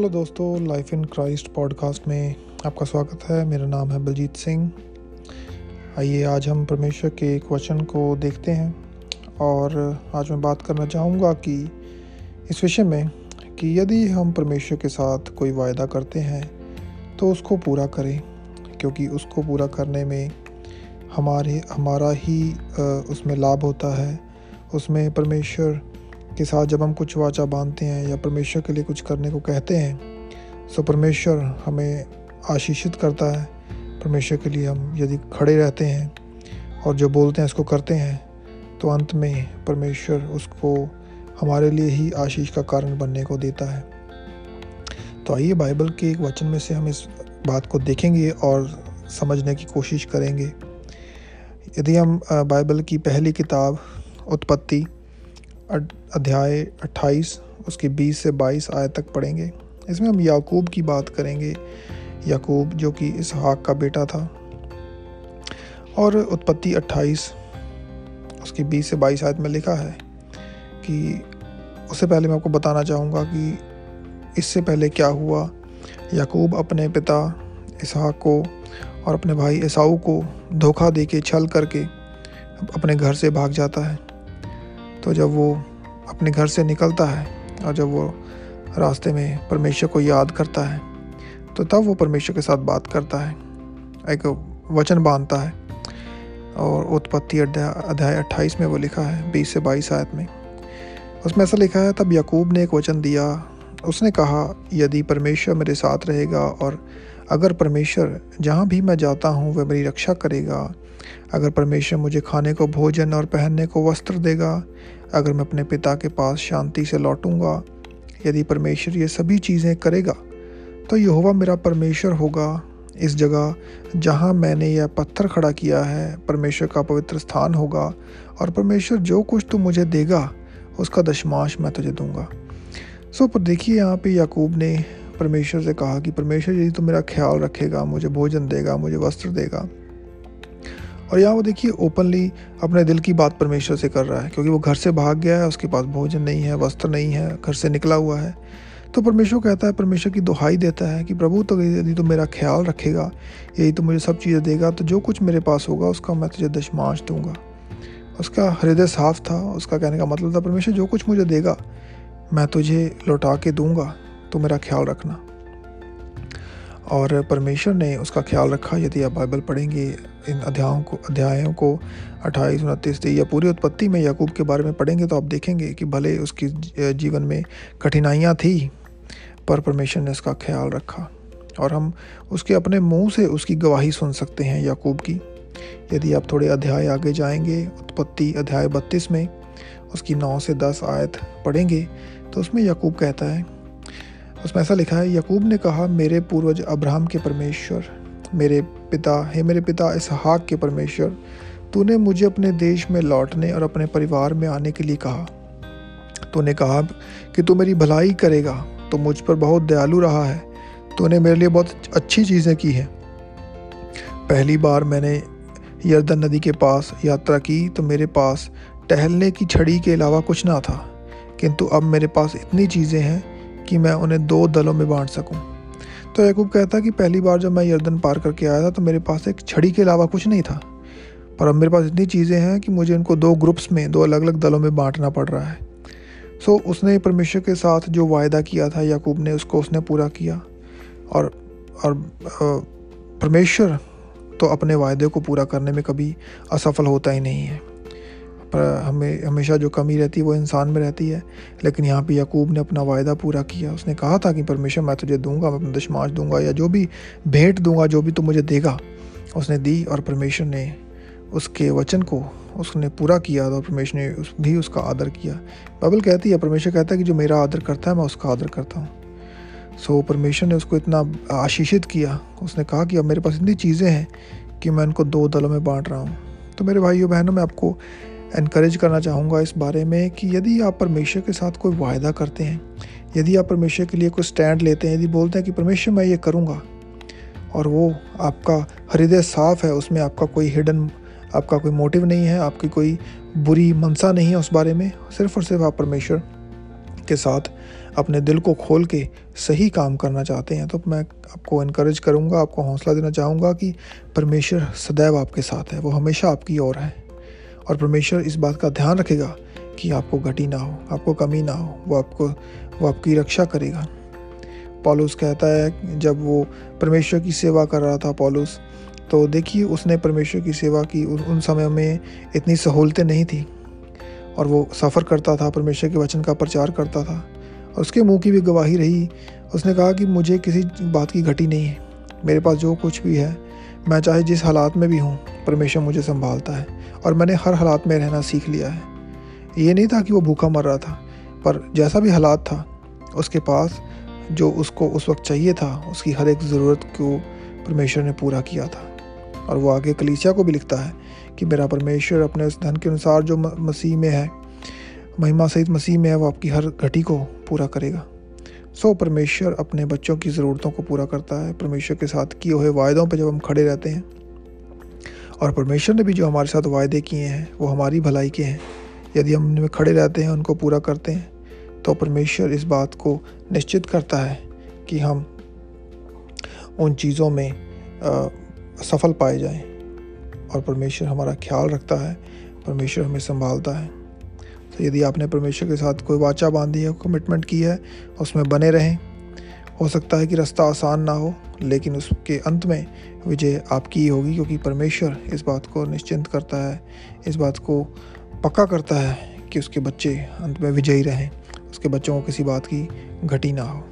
Hello दोस्तों life in Christ podcast में आपका स्वागत है। मेरा नाम है बलजीत सिंह। आइए, आज हम परमेश्वर के एक वचन को देखते हैं और आज मैं बात करना चाहूँगा कि इस विषय में कि यदि हम परमेश्वर के साथ कोई वायदा करते हैं तो उसको पूरा करें, क्योंकि उसको पूरा करने में हमारे, हमारा ही उसमें लाभ होता है। उसमें परमेश्वर के साथ जब हम कुछ वाचा बांधते हैं या परमेश्वर के लिए कुछ करने को कहते हैं सो परमेश्वर हमें आशीषित करता है। परमेश्वर के लिए हम यदि खड़े रहते हैं और जो बोलते हैं उसको करते हैं तो अंत में परमेश्वर उसको हमारे लिए ही आशीष का कारण बनने को देता है। तो आइए बाइबल के एक वचन में से हम इस बात को देखेंगे और समझने की कोशिश करेंगे। यदि हम बाइबल की पहली किताब, उत्पत्ति अध्याय 28 उसके 20 से 22 आय तक पढ़ेंगे। इसमें हम याकूब की बात करेंगे। याकूब, जो कि इसहाक का बेटा था। और उत्पत्ति 28 उसकी 20 से 22 आयत में लिखा है कि उससे पहले मैं आपको बताना चाहूँगा कि इससे पहले क्या हुआ। याकूब अपने पिता इसहाक को और अपने भाई एसाऊ को धोखा दे के छल करके अपने घर से भाग जाता है। तो जब वो अपने घर से निकलता है और जब वो रास्ते में परमेश्वर को याद करता है तो तब वो परमेश्वर के साथ बात करता है, एक वचन बांधता है। और उत्पत्ति अध्याय अट्ठाईस में वो लिखा है, बीस से बाईस आयत में। उसमें ऐसा लिखा है, तब यकूब ने एक वचन दिया। उसने कहा, यदि परमेश्वर मेरे साथ रहेगा और अगर परमेश्वर जहाँ भी मैं जाता हूँ, वह मेरी रक्षा करेगा अगर परमेश्वर मुझे खाने को, भोजन और पहनने को वस्त्र देगा, अगर मैं अपने पिता के पास शांति से लौटूँगा, यदि परमेश्वर ये सभी चीज़ें करेगा तो यहोवा मेरा परमेश्वर होगा। इस जगह जहाँ मैंने यह पत्थर खड़ा किया है, परमेश्वर का पवित्र स्थान होगा, और परमेश्वर जो कुछ तू मुझे देगा, उसका दशमाश मैं तुझे दूँगा। सो, पर देखिए यहाँ पे याकूब ने परमेश्वर से कहा कि परमेश्वर, यदि तो मेरा ख्याल रखेगा, मुझे भोजन देगा, मुझे वस्त्र देगा और यहाँ वो देखिए ओपनली अपने दिल की बात परमेश्वर से कर रहा है, क्योंकि वो घर से भाग गया है, उसके पास भोजन नहीं है, वस्त्र नहीं है, घर से निकला हुआ है। तो परमेश्वर कहता है, परमेश्वर की दुहाई देता है कि प्रभु तो यदि तो मेरा ख्याल रखेगा, यही तो मुझे सब चीज़ें देगा तो जो कुछ मेरे पास होगा, उसका मैं तुझे दशमाश दूँगा। उसका हृदय साफ़ था, उसका कहने का मतलब था, परमेश्वर जो कुछ मुझे देगा, मैं तुझे लौटा के दूँगा तो मेरा ख्याल रखना। और परमेश्वर ने उसका ख्याल रखा, यदि आप बाइबल पढ़ेंगे, इन अध्यायों को अध्यायों को अट्ठाईस, उनतीस या पूरी उत्पत्ति में याकूब के बारे में पढ़ेंगे तो आप देखेंगे कि भले उसकी जीवन में कठिनाइयाँ थी, पर परमेश्वर ने उसका ख्याल रखा। और हम उसके अपने मुँह से उसकी गवाही सुन सकते हैं याकूब की। यदि आप थोड़े अध्याय आगे जाएँगे, उत्पत्ति अध्याय बत्तीस में, उसकी नौ से दस आयत पढ़ेंगे तो उसमें याकूब कहता है उसमें ऐसा लिखा है, यकूब ने कहा, मेरे पूर्वज अब्राहम के परमेश्वर, मेरे पिता, हे मेरे पिता इसहाक के परमेश्वर, तूने मुझे अपने देश में लौटने और अपने परिवार में आने के लिए कहा। तूने कहा कि तू मेरी भलाई करेगा तो मुझ पर बहुत दयालु रहा है। तूने मेरे लिए बहुत अच्छी चीज़ें की हैं। पहली बार मैंने यर्दन नदी के पास यात्रा की तो मेरे पास टहलने की छड़ी के अलावा कुछ ना था। किंतु अब मेरे पास इतनी चीज़ें हैं कि मैं उन्हें दो दलों में बांट सकूँ। तो यकूब कहता कि पहली बार जब मैं यर्दन पार करके आया था तो मेरे पास एक छड़ी के अलावा कुछ नहीं था। पर अब मेरे पास इतनी चीज़ें हैं कि मुझे इनको दो ग्रुप्स में, दो अलग अलग दलों में बांटना पड़ रहा है। सो उसने परमेश्वर के साथ जो वायदा किया था, याकूब ने उसको उसने पूरा किया। और और परमेश्वर तो अपने वायदे को पूरा करने में कभी असफल होता ही नहीं है। पर हमें हमेशा जो कमी रहती है वो इंसान में रहती है। लेकिन यहाँ पे यकूब ने अपना वायदा पूरा किया। उसने कहा था कि परमेश्वर मैं तुझे दूँगा मैं अपना दशमाश दूँगा या जो भी भेंट दूँगा जो भी तू मुझे देगा। उसने दी और परमेश्वर ने उसके वचन को उसने पूरा किया और परमेश्वर ने उस भी उसका आदर किया। बाइबल कहती है परमेश्वर कहता है कि जो मेरा आदर करता है मैं उसका आदर करता हूँ। सो so, परमेश्वर ने उसको इतना आशीषित किया। उसने कहा कि अब मेरे पास इतनी चीज़ें हैं कि मैं उनको दो दलों में बांट रहा हूँ। तो मेरे भाइयों बहनों मैं आपको इनक्रेज करना चाहूँगा इस बारे में कि यदि आप परमेश्वर के साथ कोई वायदा करते हैं, यदि आप परमेश्वर के लिए कोई स्टैंड लेते हैं, यदि बोलते हैं कि परमेश्वर मैं ये करूँगा, और वो आपका हृदय साफ़ है, उसमें आपका कोई हिडन आपका कोई मोटिव नहीं है, आपकी कोई बुरी मनसा नहीं है उस बारे में, सिर्फ़ और सिर्फ़ आप परमेश्वर के साथ अपने दिल को खोल के सही काम करना चाहते हैं तो मैं आपको इनक्रेज करूँगा, आपको हौसला देना चाहूँगा कि परमेश्वर सदैव आपके साथ है, वो हमेशा आपकी ओर है। और परमेश्वर इस बात का ध्यान रखेगा कि आपको घटी ना हो आपको कमी ना हो वो आपको वो आपकी रक्षा करेगा। पॉलुस कहता है जब वो परमेश्वर की सेवा कर रहा था पॉलुस तो देखिए उसने परमेश्वर की सेवा की उन, उन समय में इतनी सहूलतें नहीं थी। और वो सफ़र करता था परमेश्वर के वचन का प्रचार करता था। और उसके मुँह की भी गवाही रही। उसने कहा कि मुझे किसी बात की घटी नहीं है। मेरे पास जो कुछ भी है मैं चाहे जिस हालात में भी हूँ, परमेश्वर मुझे संभालता है और मैंने हर हालात में रहना सीख लिया है। ये नहीं था कि वो भूखा मर रहा था, पर जैसा भी हालात था, उसके पास जो उसको उस वक्त चाहिए था, उसकी हर एक ज़रूरत को परमेश्वर ने पूरा किया था। और वो आगे कलीसिया को भी लिखता है कि मेरा परमेश्वर अपने उस धन के अनुसार जो मसीह में है, महिमा सहित मसीह में है, वो आपकी हर घटी को पूरा करेगा। सो परमेश्वर अपने बच्चों की ज़रूरतों को पूरा करता है। परमेश्वर के साथ किए हुए वायदों पर जब हम खड़े रहते हैं और परमेश्वर ने भी जो हमारे साथ वायदे किए हैं वो हमारी भलाई के हैं। यदि हम उनमें खड़े रहते हैं उनको पूरा करते हैं तो परमेश्वर इस बात को निश्चित करता है कि हम उन चीज़ों में आ, सफल पाए जाएँ। और परमेश्वर हमारा ख्याल रखता है परमेश्वर हमें संभालता है। तो यदि आपने परमेश्वर के साथ कोई वाचा बांधी है कमिटमेंट की है उसमें बने रहें। हो सकता है कि रास्ता आसान ना हो लेकिन उसके अंत में विजय आपकी ही होगी क्योंकि परमेश्वर इस बात को निश्चिंत करता है इस बात को पक्का करता है कि उसके बच्चे अंत में विजयी रहें उसके बच्चों को किसी बात की घटी ना हो।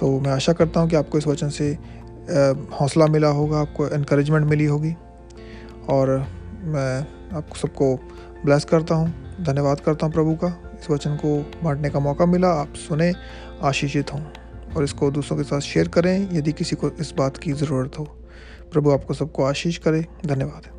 सो so, मैं आशा करता हूँ कि आपको इस वचन से हौसला मिला होगा आपको इनक्रेजमेंट मिली होगी और मैं आपको सबको ब्लेस करता हूँ। धन्यवाद करता हूँ प्रभु का। इस वचन को बांटने का मौका मिला। आप सुने, आशीषित हों और इसको दूसरों के साथ शेयर करें। यदि किसी को इस बात की ज़रूरत हो, प्रभु आपको सबको आशीष करे। धन्यवाद।